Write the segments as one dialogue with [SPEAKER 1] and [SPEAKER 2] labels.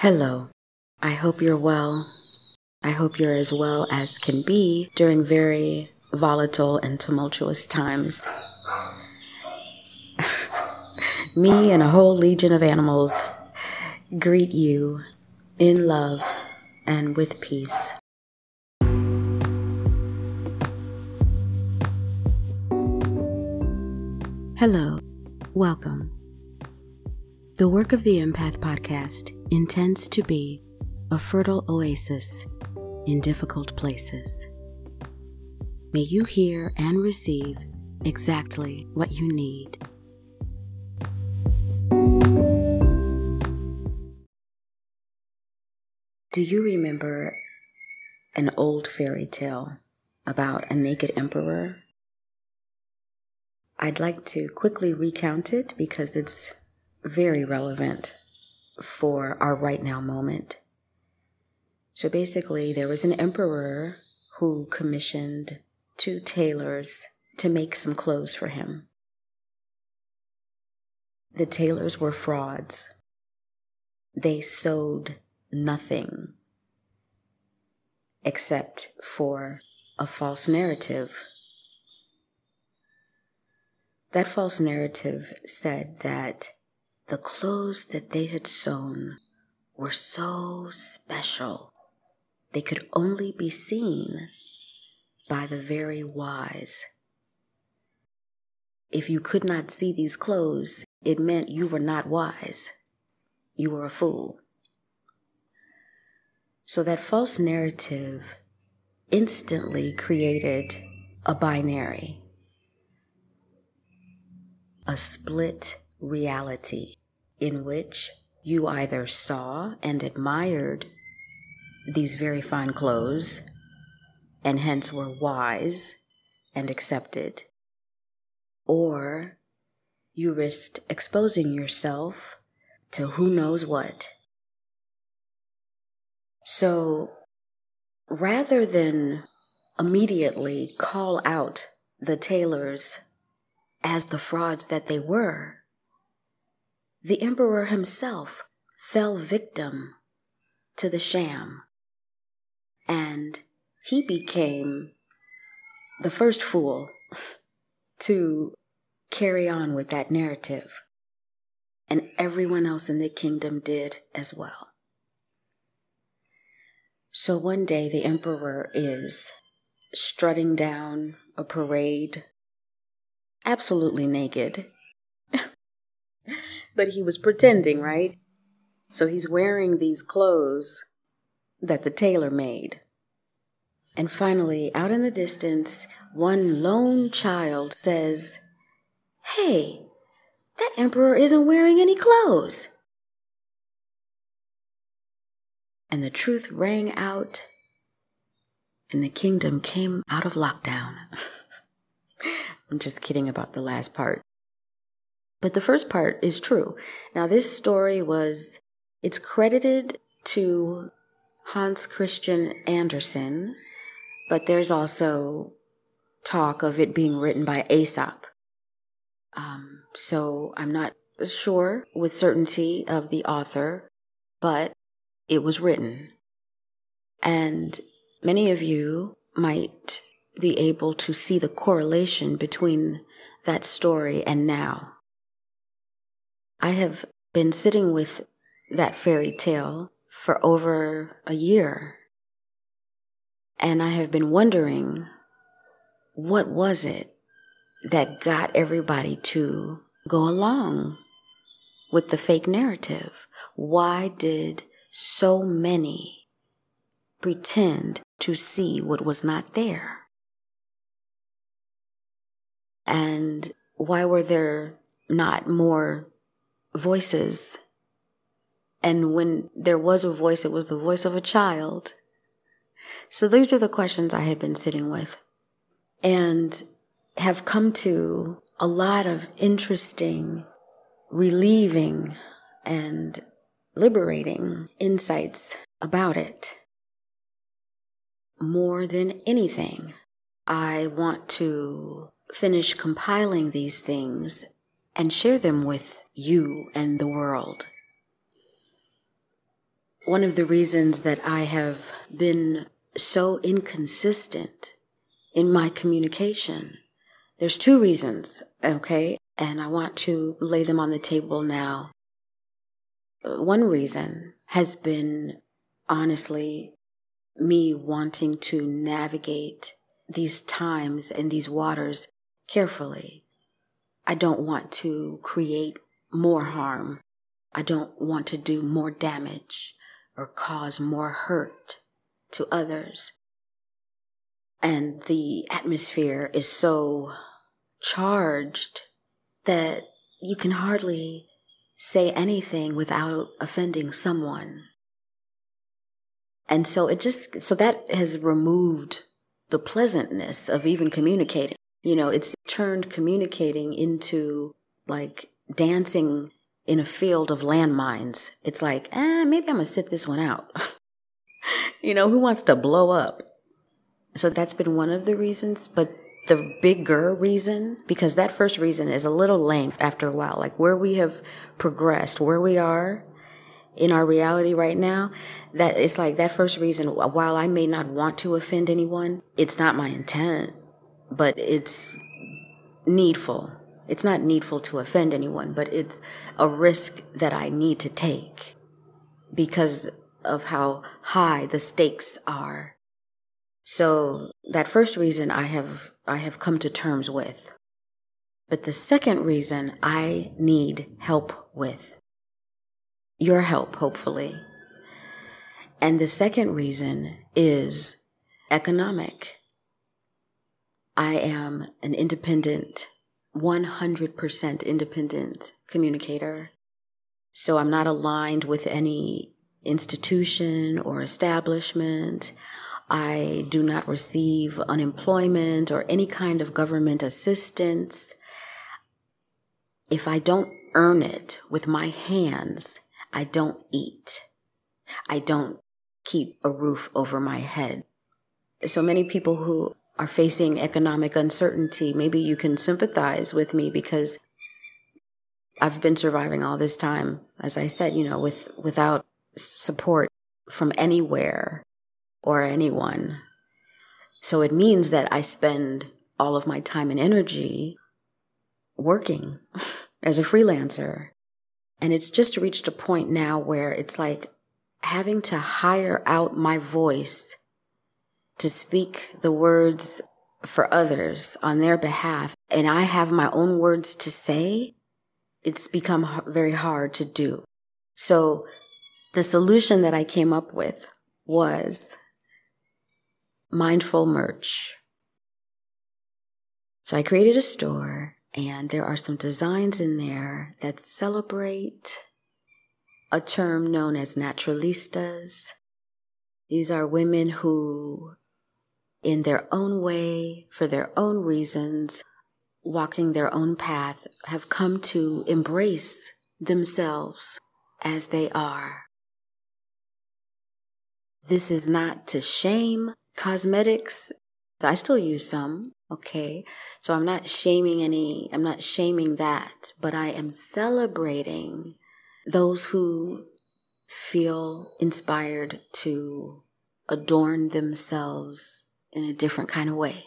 [SPEAKER 1] Hello. I hope you're well. I hope you're as well as can be during very volatile and tumultuous times. Me and a whole legion of animals greet you in love and with peace. Hello. Welcome. The work of the Empath Podcast intends to be a fertile oasis in difficult places. May you hear and receive exactly what you need. Do you remember an old fairy tale about a naked emperor? I'd like to quickly recount it because it's very relevant for our right now moment. So basically, there was an emperor who commissioned two tailors to make some clothes for him. The tailors were frauds. They sewed nothing except for a false narrative. That false narrative said that the clothes that they had sewn were so special, they could only be seen by the very wise. If you could not see these clothes, it meant you were not wise. You were a fool. So that false narrative instantly created a binary, a split reality in which you either saw and admired these very fine clothes and hence were wise and accepted, or you risked exposing yourself to who knows what. So rather than immediately call out the tailors as the frauds that they were, the emperor himself fell victim to the sham, and he became the first fool to carry on with that narrative. And everyone else in the kingdom did as well. So one day the emperor is strutting down a parade, absolutely naked, but he was pretending, right? So he's wearing these clothes that the tailor made. And finally, out in the distance, one lone child says, Hey, that emperor isn't wearing any clothes. And the truth rang out, and the kingdom came out of lockdown. I'm just kidding about the last part. But the first part is true. Now, this story was, it's credited to Hans Christian Andersen, but there's also talk of it being written by Aesop. Um, so I'm not sure with certainty of the author, but it was written. And many of you might be able to see the correlation between that story and now. I have been sitting with that fairy tale for over a year. And I have been wondering what was it that got everybody to go along with the fake narrative? Why did so many pretend to see what was not there? And why were there not more voices. And when there was a voice, it was the voice of a child. So these are the questions I had been sitting with and have come to a lot of interesting, relieving, and liberating insights about it. More than anything, I want to finish compiling these things and share them with you and the world. one of the reasons that I have been so inconsistent in my communication. There's two reasons, okay? And I want to lay them on the table now. One reason has been honestly me wanting to navigate these times and these waters carefully. I don't want to create more harm. I don't want to do more damage or cause more hurt to others. And the atmosphere is so charged that you can hardly say anything without offending someone. And so it just, so that has removed the pleasantness of even communicating. You know, it's turned communicating into like dancing in a field of landmines. It's like, eh, maybe I'm gonna sit this one out. you know, who wants to blow up? So that's been one of the reasons. But the bigger reason, because that first reason is a little lame after a while, like where we have progressed, where we are in our reality right now, that it's like that first reason, while I may not want to offend anyone, it's not my intent, but it's needful. It's not needful to offend anyone, but it's a risk that I need to take because of how high the stakes are. So that first reason I have I have come to terms with. But the second reason I need help with your help, hopefully. And the second reason is economic. I am an independent, 100% independent communicator. So I'm not aligned with any institution or establishment. I do not receive unemployment or any kind of government assistance. If I don't earn it with my hands, I don't eat. I don't keep a roof over my head. So many people who are facing economic uncertainty, maybe you can sympathize with me because I've been surviving all this time, as I said, you know, with without support from anywhere or anyone. So it means that I spend all of my time and energy working as a freelancer. And it's just reached a point now where it's like having to hire out my voice to speak the words for others on their behalf. And I have my own words to say. It's become very hard to do. So the solution that I came up with was mindful merch. So I created a store and there are some designs in there that celebrate a term known as naturalistas. These are women who, in their own way, for their own reasons, walking their own path, have come to embrace themselves as they are. This is not to shame cosmetics. I still use some, okay? So I'm not shaming any, I'm not shaming that, but I am celebrating those who feel inspired to adorn themselves in a different kind of way.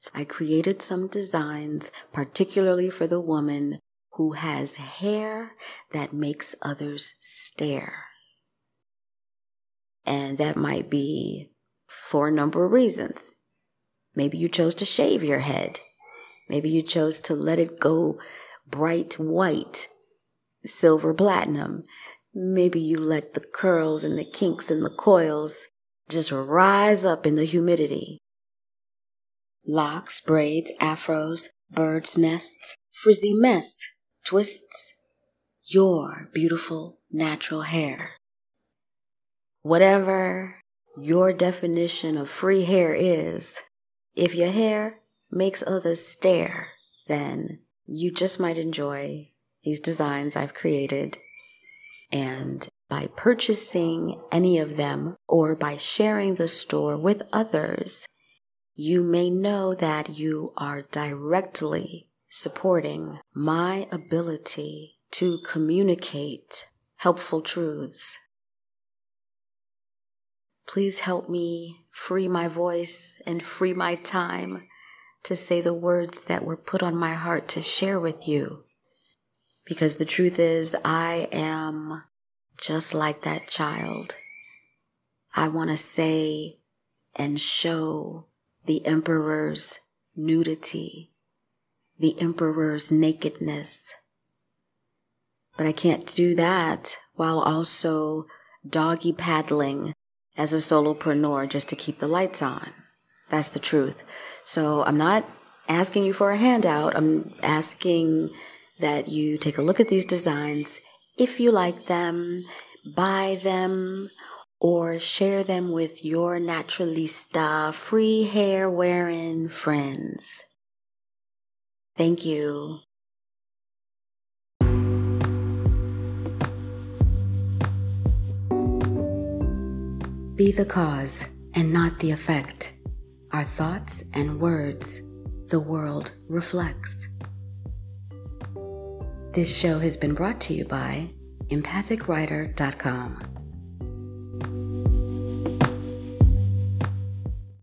[SPEAKER 1] So I created some designs, particularly for the woman who has hair that makes others stare. And that might be for a number of reasons. Maybe you chose to shave your head. Maybe you chose to let it go bright white, silver platinum. Maybe you let the curls and the kinks and the coils just rise up in the humidity. Locks, braids, afros, birds' nests, frizzy mess, twists, your beautiful natural hair. Whatever your definition of free hair is, if your hair makes others stare, then you just might enjoy these designs I've created. And by purchasing any of them or by sharing the store with others, you may know that you are directly supporting my ability to communicate helpful truths. Please help me free my voice and free my time to say the words that were put on my heart to share with you. Because the truth is, I am just like that child. I want to say and show the emperor's nudity, the emperor's nakedness. But I can't do that while also doggy paddling as a solopreneur just to keep the lights on. That's the truth. So I'm not asking you for a handout. I'm asking that you take a look at these designs. If you like them, buy them or share them with your naturalista free hair wearing friends. Thank you. Be the cause and not the effect. Our thoughts and words, the world reflects. This show has been brought to you by empathicwriter.com.